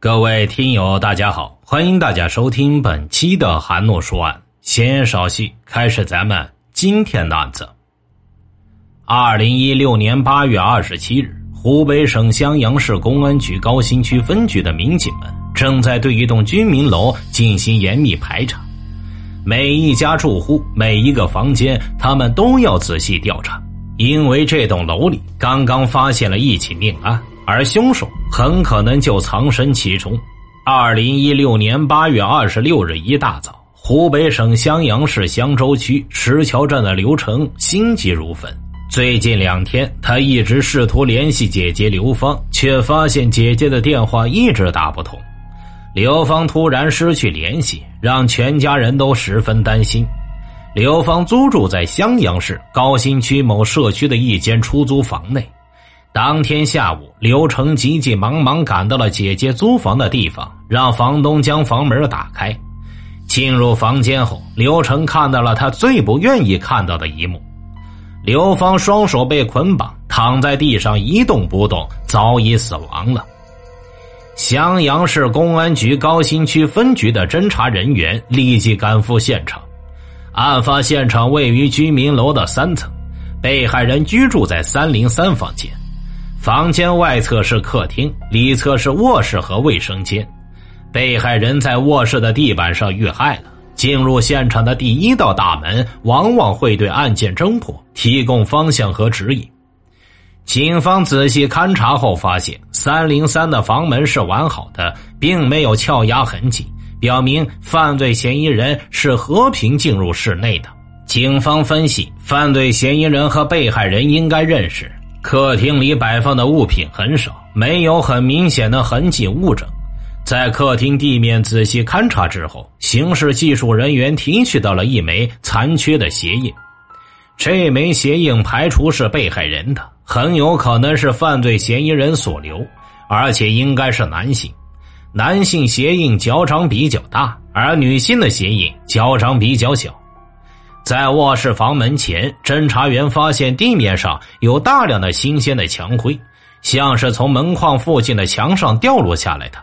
各位听友，大家好，欢迎大家收听本期的韩诺说案。闲言少叙，开始咱们今天的案子。二零一六年八月二十七日，湖北省襄阳市公安局高新区分局的民警们正在对一栋居民楼进行严密排查，每一家住户、每一个房间，他们都要仔细调查。因为这栋楼里刚刚发现了一起命案，而凶手很可能就藏身其中。二零一六年八月二十六日一大早，湖北省襄阳市襄州区石桥镇的刘成心急如焚。最近两天，他一直试图联系姐姐刘芳，却发现姐姐的电话一直打不通。刘芳突然失去联系，让全家人都十分担心。刘芳租住在襄阳市高新区某社区的一间出租房内。当天下午，刘成急急忙忙赶到了姐姐租房的地方，让房东将房门打开。进入房间后，刘成看到了他最不愿意看到的一幕：刘芳双手被捆绑，躺在地上一动不动，早已死亡了。襄阳市公安局高新区分局的侦查人员立即赶赴现场。案发现场位于居民楼的三层，被害人居住在三零三房间。房间外侧是客厅，里侧是卧室和卫生间。被害人在卧室的地板上遇害了。进入现场的第一道大门，往往会对案件侦破提供方向和指引。警方仔细勘查后发现，三零三的房门是完好的，并没有撬压痕迹。表明犯罪嫌疑人是和平进入室内的。警方分析，犯罪嫌疑人和被害人应该认识。客厅里摆放的物品很少，没有很明显的痕迹物证。在客厅地面仔细勘查之后，刑事技术人员提取到了一枚残缺的鞋印。这枚鞋印排除是被害人的，很有可能是犯罪嫌疑人所留，而且应该是男性。男性鞋印脚掌比较大，而女性的鞋印脚掌比较小。在卧室房门前，侦查员发现地面上有大量的新鲜的墙灰，像是从门框附近的墙上掉落下来的。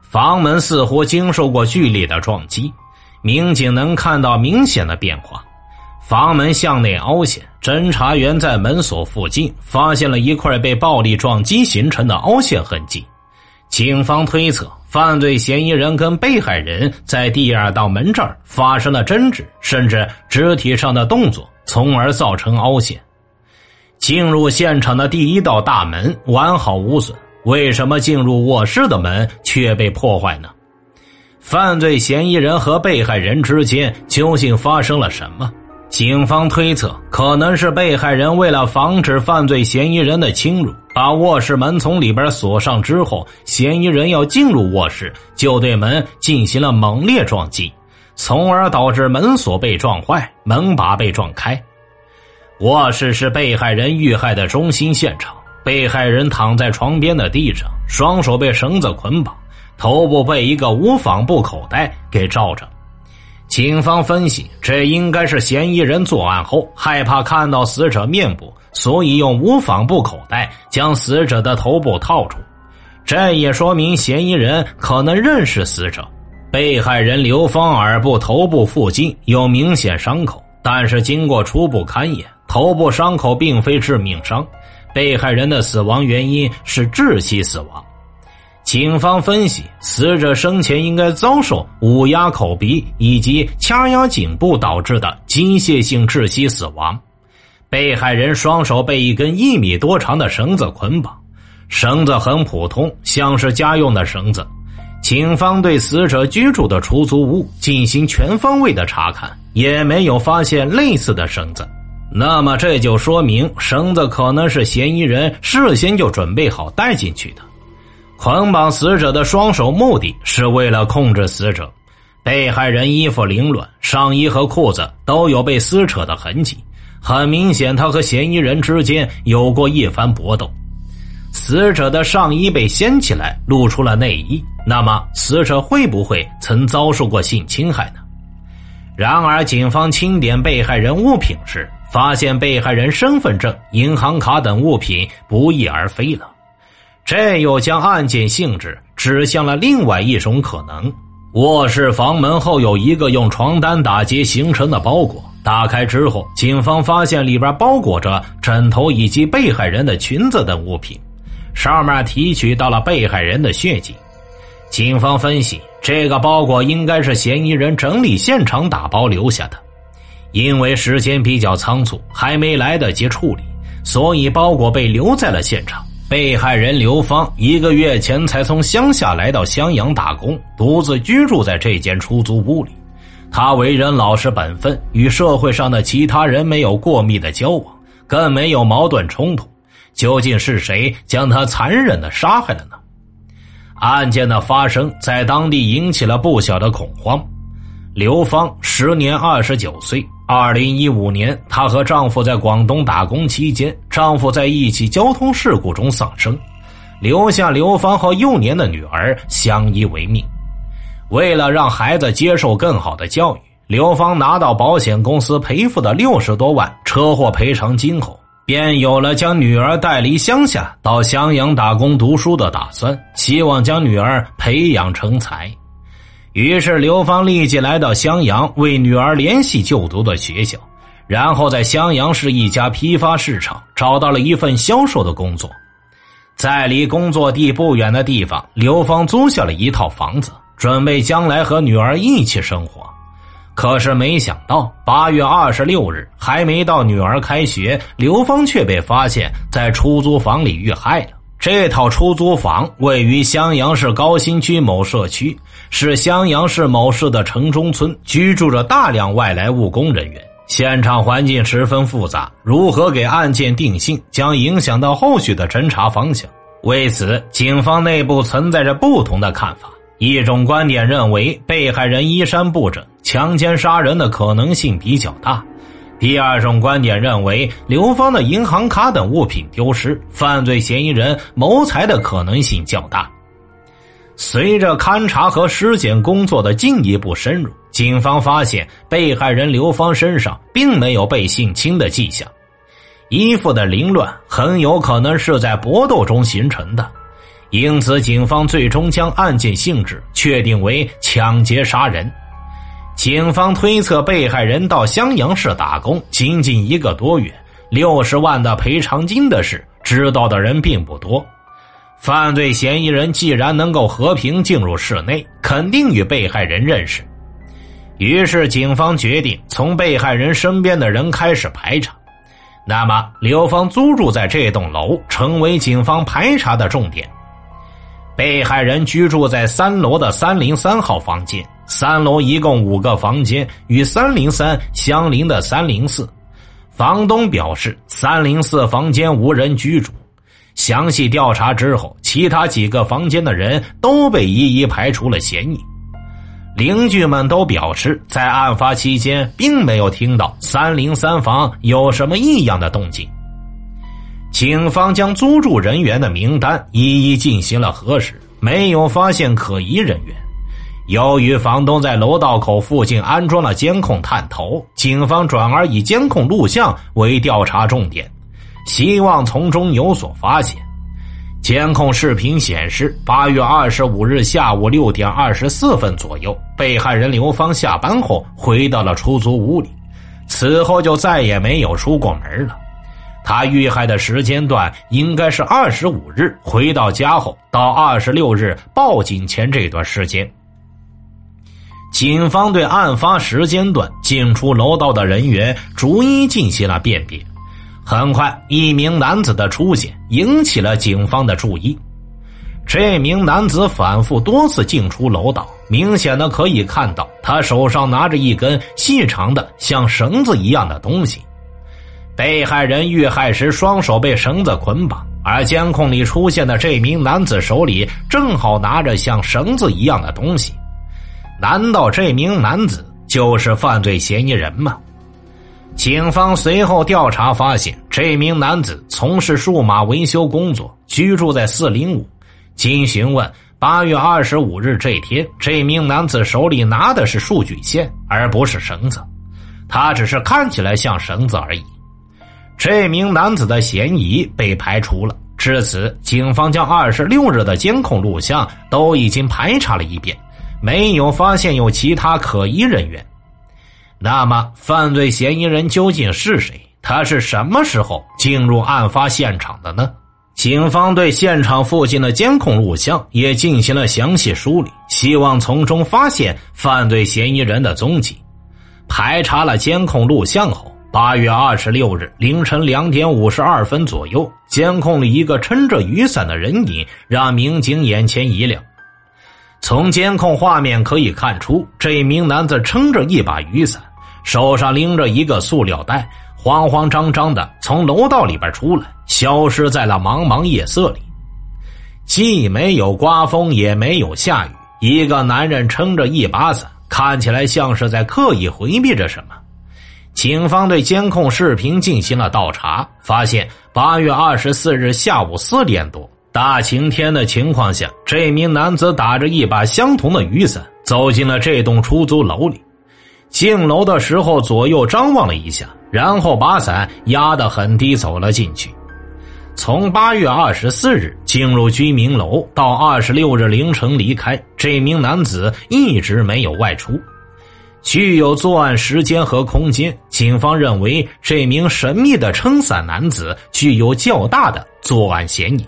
房门似乎经受过剧烈的撞击，民警能看到明显的变化。房门向内凹陷，侦查员在门锁附近发现了一块被暴力撞击形成的凹陷痕迹。警方推测，犯罪嫌疑人跟被害人在第二道门这儿发生了争执，甚至肢体上的动作，从而造成凹陷。进入现场的第一道大门完好无损，为什么进入卧室的门却被破坏呢？犯罪嫌疑人和被害人之间究竟发生了什么？警方推测，可能是被害人为了防止犯罪嫌疑人的侵入，把卧室门从里边锁上之后，嫌疑人要进入卧室，就对门进行了猛烈撞击，从而导致门锁被撞坏，门把被撞开。卧室是被害人遇害的中心现场，被害人躺在床边的地上，双手被绳子捆绑，头部被一个无纺布口袋给罩着。警方分析，这应该是嫌疑人作案后害怕看到死者面部，所以用无纺布口袋将死者的头部套住。这也说明嫌疑人可能认识死者。被害人刘芳耳部、头部附近有明显伤口，但是经过初步勘验，头部伤口并非致命伤，被害人的死亡原因是窒息死亡。警方分析，死者生前应该遭受捂压口鼻以及掐压颈部导致的机械性窒息死亡。被害人双手被一根一米多长的绳子捆绑，绳子很普通，像是家用的绳子。警方对死者居住的出租屋进行全方位的查看，也没有发现类似的绳子。那么这就说明，绳子可能是嫌疑人事先就准备好带进去的。捆绑死者的双手，目的是为了控制死者。被害人衣服凌乱，上衣和裤子都有被撕扯的痕迹，很明显，他和嫌疑人之间有过一番搏斗。死者的上衣被掀起来，露出了内衣，那么死者会不会曾遭受过性侵害呢？然而，警方清点被害人物品时，发现被害人身份证、银行卡等物品不翼而飞了。这又将案件性质指向了另外一种可能：卧室房门后有一个用床单打结形成的包裹。打开之后，警方发现里边包裹着枕头以及被害人的裙子等物品，上面提取到了被害人的血迹。警方分析，这个包裹应该是嫌疑人整理现场打包留下的。因为时间比较仓促，还没来得及处理，所以包裹被留在了现场。被害人刘芳一个月前才从乡下来到襄阳打工，独自居住在这间出租屋里。他为人老实本分，与社会上的其他人没有过密的交往，更没有矛盾冲突。究竟是谁将他残忍的杀害了呢？案件的发生在当地引起了不小的恐慌。刘芳时年二十九岁。二零一五年，她和丈夫在广东打工期间，丈夫在一起交通事故中丧生，留下刘芳和幼年的女儿相依为命。为了让孩子接受更好的教育，刘芳拿到保险公司赔付的六十多万车祸赔偿金后，便有了将女儿带离乡下到襄阳打工读书的打算，希望将女儿培养成才。于是，刘芳立即来到襄阳，为女儿联系就读的学校，然后在襄阳市一家批发市场找到了一份销售的工作。在离工作地不远的地方，刘芳租下了一套房子，准备将来和女儿一起生活。可是，没想到八月二十六日还没到女儿开学，刘芳却被发现在出租房里遇害了。这套出租房位于襄阳市高新区某社区，是襄阳市某市的城中村，居住着大量外来务工人员。现场环境十分复杂，如何给案件定性，将影响到后续的侦查方向。为此，警方内部存在着不同的看法。一种观点认为，被害人衣衫不整，强奸杀人的可能性比较大。第二种观点认为，刘芳的银行卡等物品丢失，犯罪嫌疑人谋财的可能性较大。随着勘查和尸检工作的进一步深入，警方发现被害人刘芳身上并没有被性侵的迹象，衣服的凌乱很有可能是在搏斗中形成的，因此警方最终将案件性质确定为抢劫杀人。警方推测，被害人到襄阳市打工仅仅一个多月，六十万的赔偿金的事，知道的人并不多。犯罪嫌疑人既然能够和平进入室内，肯定与被害人认识。于是，警方决定从被害人身边的人开始排查。那么，刘芳租住在这栋楼，成为警方排查的重点。被害人居住在三楼的三零三号房间。三楼一共五个房间，与三零三相邻的三零四，房东表示三零四房间无人居住。详细调查之后，其他几个房间的人都被一一排除了嫌疑。邻居们都表示，在案发期间并没有听到三零三房有什么异样的动静。警方将租住人员的名单一一进行了核实，没有发现可疑人员。由于房东在楼道口附近安装了监控探头，警方转而以监控录像为调查重点，希望从中有所发现。监控视频显示，八月二十五日下午六点二十四分左右，被害人刘芳下班后回到了出租屋里，此后就再也没有出过门了。他遇害的时间段应该是二十五日回到家后到二十六日报警前这段时间。警方对案发时间段进出楼道的人员逐一进行了辨别，很快，一名男子的出现引起了警方的注意。这名男子反复多次进出楼道，明显的可以看到他手上拿着一根细长的像绳子一样的东西。被害人遇害时双手被绳子捆绑，而监控里出现的这名男子手里正好拿着像绳子一样的东西。难道这名男子就是犯罪嫌疑人吗？警方随后调查发现，这名男子从事数码维修工作，居住在四零五。经询问，八月二十五日这天，这名男子手里拿的是数据线，而不是绳子，他只是看起来像绳子而已。这名男子的嫌疑被排除了。至此，警方将二十六日的监控录像都已经排查了一遍，没有发现有其他可疑人员。那么，犯罪嫌疑人究竟是谁？他是什么时候进入案发现场的呢？警方对现场附近的监控录像也进行了详细梳理，希望从中发现犯罪嫌疑人的踪迹。排查了监控录像后。八月二十六日凌晨两点五十二分左右，监控里一个撑着雨伞的人影让民警眼前一亮。从监控画面可以看出，这名男子撑着一把雨伞，手上拎着一个塑料袋，慌慌张张的从楼道里边出来，消失在了茫茫夜色里。既没有刮风，也没有下雨，一个男人撑着一把伞，看起来像是在刻意回避着什么。警方对监控视频进行了倒查，发现八月二十四日下午四点多，大晴天的情况下，这名男子打着一把相同的雨伞走进了这栋出租楼里。进楼的时候，左右张望了一下，然后把伞压得很低，走了进去。从八月二十四日进入居民楼到二十六日凌晨离开，这名男子一直没有外出。具有作案时间和空间，警方认为这名神秘的撑伞男子具有较大的作案嫌疑，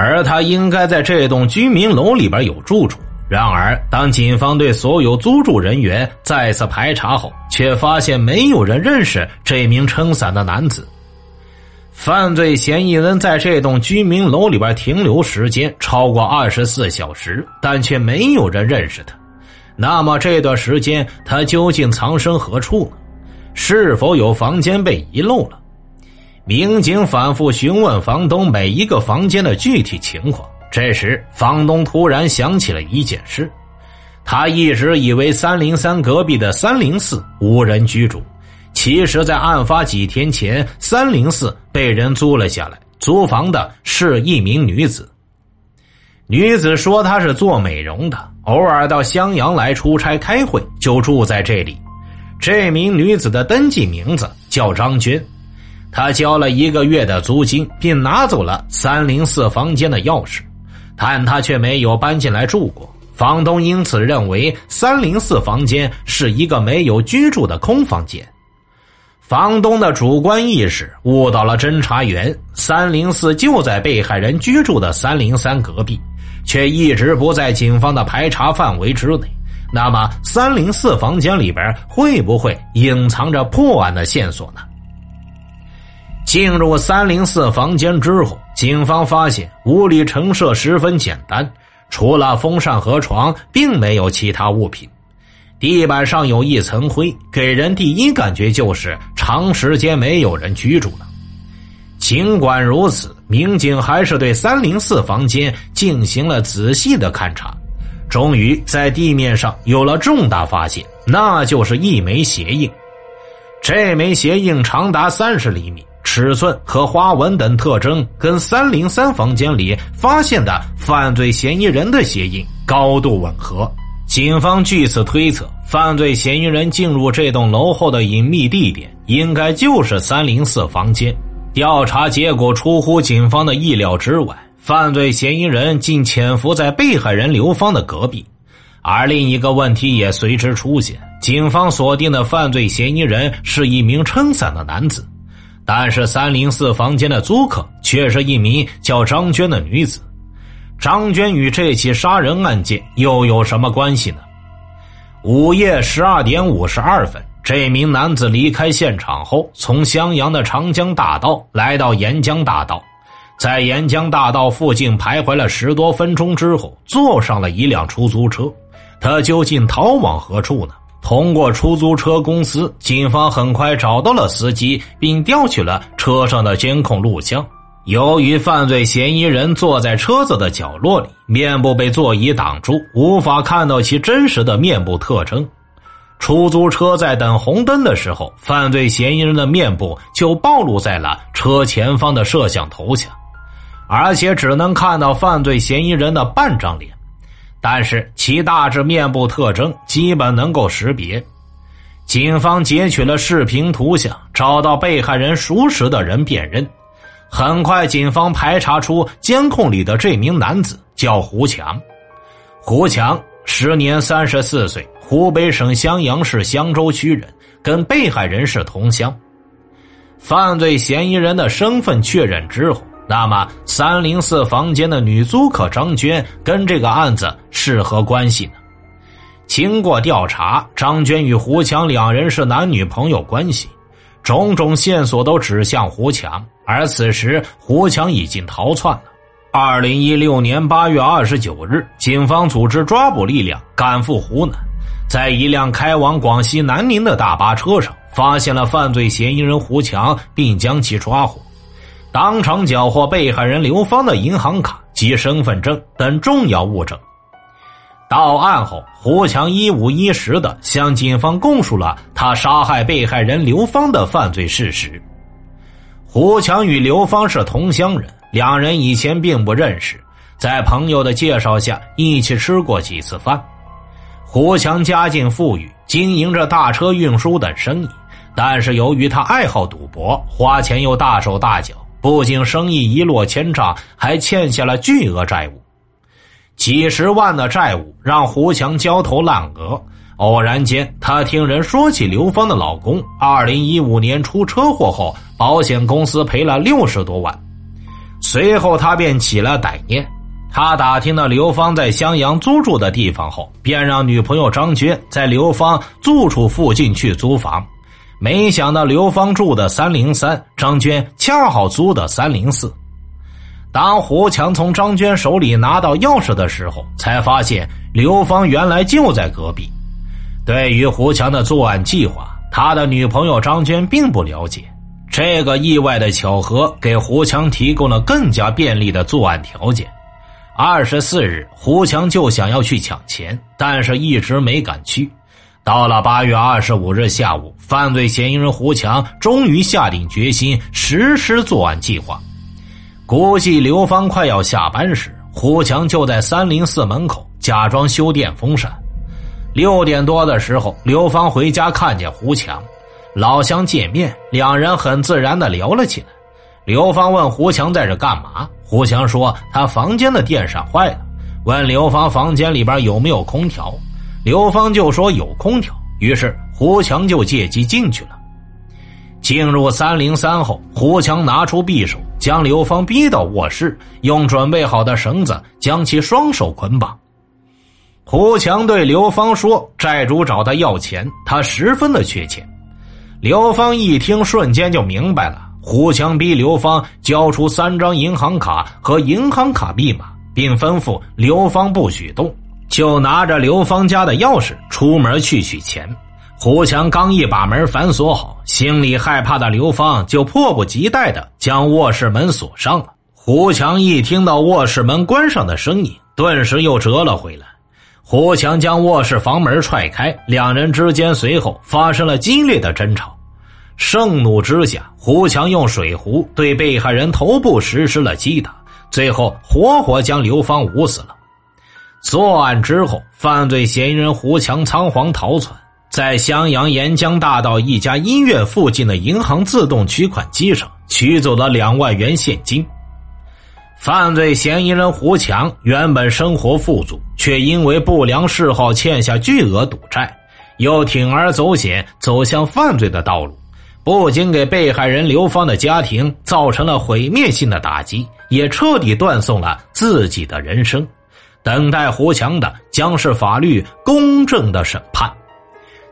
而他应该在这栋居民楼里边有住处。然而，当警方对所有租住人员再次排查后，却发现没有人认识这名撑伞的男子。犯罪嫌疑人在这栋居民楼里边停留时间超过二十四小时，但却没有人认识他。那么这段时间他究竟藏身何处呢？是否有房间被遗漏了？民警反复询问房东每一个房间的具体情况。这时，房东突然想起了一件事：他一直以为三零三隔壁的三零四无人居住，其实，在案发几天前，三零四被人租了下来，租房的是一名女子。女子说她是做美容的。偶尔到襄阳来出差开会，就住在这里。这名女子的登记名字叫张娟，他交了一个月的租金，并拿走了三零四房间的钥匙，但他却没有搬进来住过。房东因此认为三零四房间是一个没有居住的空房间。房东的主观意识误导了侦查员，三零四就在被害人居住的三零三隔壁。却一直不在警方的排查范围之内。那么，三零四房间里边会不会隐藏着破案的线索呢？进入三零四房间之后，警方发现屋里陈设十分简单，除了风扇和床，并没有其他物品。地板上有一层灰，给人第一感觉就是长时间没有人居住了。尽管如此，民警还是对三零四房间进行了仔细的勘查，终于在地面上有了重大发现，那就是一枚鞋印。这枚鞋印长达三十厘米，尺寸和花纹等特征跟三零三房间里发现的犯罪嫌疑人的鞋印高度吻合。警方据此推测，犯罪嫌疑人进入这栋楼后的隐秘地点应该就是三零四房间。调查结果出乎警方的意料之外，犯罪嫌疑人竟潜伏在被害人刘芳的隔壁，而另一个问题也随之出现：警方锁定的犯罪嫌疑人是一名撑伞的男子，但是三零四房间的租客却是一名叫张娟的女子。张娟与这起杀人案件又有什么关系呢？午夜十二点五十二分。这名男子离开现场后，从襄阳的长江大道来到沿江大道，在沿江大道附近徘徊了十多分钟之后，坐上了一辆出租车。他究竟逃往何处呢？通过出租车公司，警方很快找到了司机，并调取了车上的监控录像。由于犯罪嫌疑人坐在车子的角落里，面部被座椅挡住，无法看到其真实的面部特征。出租车在等红灯的时候，犯罪嫌疑人的面部就暴露在了车前方的摄像头下，而且只能看到犯罪嫌疑人的半张脸，但是其大致面部特征基本能够识别。警方截取了视频图像，找到被害人熟识的人辨认，很快，警方排查出监控里的这名男子叫胡强。胡强时年三十四岁，湖北省襄阳市襄州区人，跟被害人是同乡。犯罪嫌疑人的身份确认之后，那么三零四房间的女租客张娟跟这个案子是何关系呢？经过调查，张娟与胡强两人是男女朋友关系，种种线索都指向胡强。而此时，胡强已经逃窜了。二零一六年八月二十九日，警方组织抓捕力量赶赴湖南，在一辆开往广西南宁的大巴车上，发现了犯罪嫌疑人胡强，并将其抓获，当场缴获被害人刘芳的银行卡及身份证等重要物证。到案后，胡强一五一十的向警方供述了他杀害被害人刘芳的犯罪事实。胡强与刘芳是同乡人，两人以前并不认识，在朋友的介绍下一起吃过几次饭。胡强家境富裕，经营着大车运输等生意，但是由于他爱好赌博，花钱又大手大脚，不仅生意一落千丈，还欠下了巨额债务。几十万的债务让胡强焦头烂额。偶然间，他听人说起刘芳的老公，二零一五年出车祸后，保险公司赔了六十多万。随后，他便起了歹念。他打听到刘芳在襄阳租住的地方后，便让女朋友张娟在刘芳住处附近去租房。没想到刘芳住的三零三，张娟恰好租的三零四。当胡强从张娟手里拿到钥匙的时候，才发现刘芳原来就在隔壁。对于胡强的作案计划，他的女朋友张娟并不了解。这个意外的巧合给胡强提供了更加便利的作案条件。二十四日，胡强就想要去抢钱，但是一直没敢去。到了八月二十五日下午，犯罪嫌疑人胡强终于下定决心实施作案计划。估计刘芳快要下班时，胡强就在三零四门口假装修电风扇。六点多的时候，刘芳回家看见胡强，老乡见面，两人很自然的聊了起来。刘芳问胡强在这干嘛，胡强说他房间的电扇坏了，问刘芳房间里边有没有空调，刘芳就说有空调，于是胡强就借机进去了。进入三零三后，胡强拿出匕首，将刘芳逼到卧室，用准备好的绳子将其双手捆绑。胡强对刘芳说：“债主找他要钱，他十分的缺钱。”刘芳一听，瞬间就明白了。胡强逼刘芳交出三张银行卡和银行卡密码，并吩咐刘芳不许动，就拿着刘芳家的钥匙出门去取钱。胡强刚一把门反锁好，心里害怕的刘芳就迫不及待的将卧室门锁上了。胡强一听到卧室门关上的声音，顿时又折了回来。胡强将卧室房门踹开，两人之间随后发生了激烈的争吵。盛怒之下，胡强用水壶对被害人头部实施了击打，最后活活将刘芳捂死了。作案之后，犯罪嫌疑人胡强仓皇逃窜，在襄阳沿江大道一家医院附近的银行自动取款机上取走了两万元现金。犯罪嫌疑人胡强原本生活富足，却因为不良嗜好欠下巨额赌债，又铤而走险走向犯罪的道路，不仅给被害人刘芳的家庭造成了毁灭性的打击，也彻底断送了自己的人生。等待胡强的将是法律公正的审判。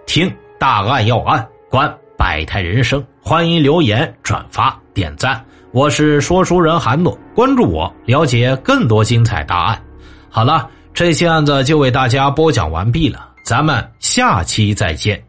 听大案要案，观百态人生，欢迎留言、转发、点赞。我是说书人韩诺，关注我，了解更多精彩答案。好了，这期案子就为大家播讲完毕了，咱们下期再见。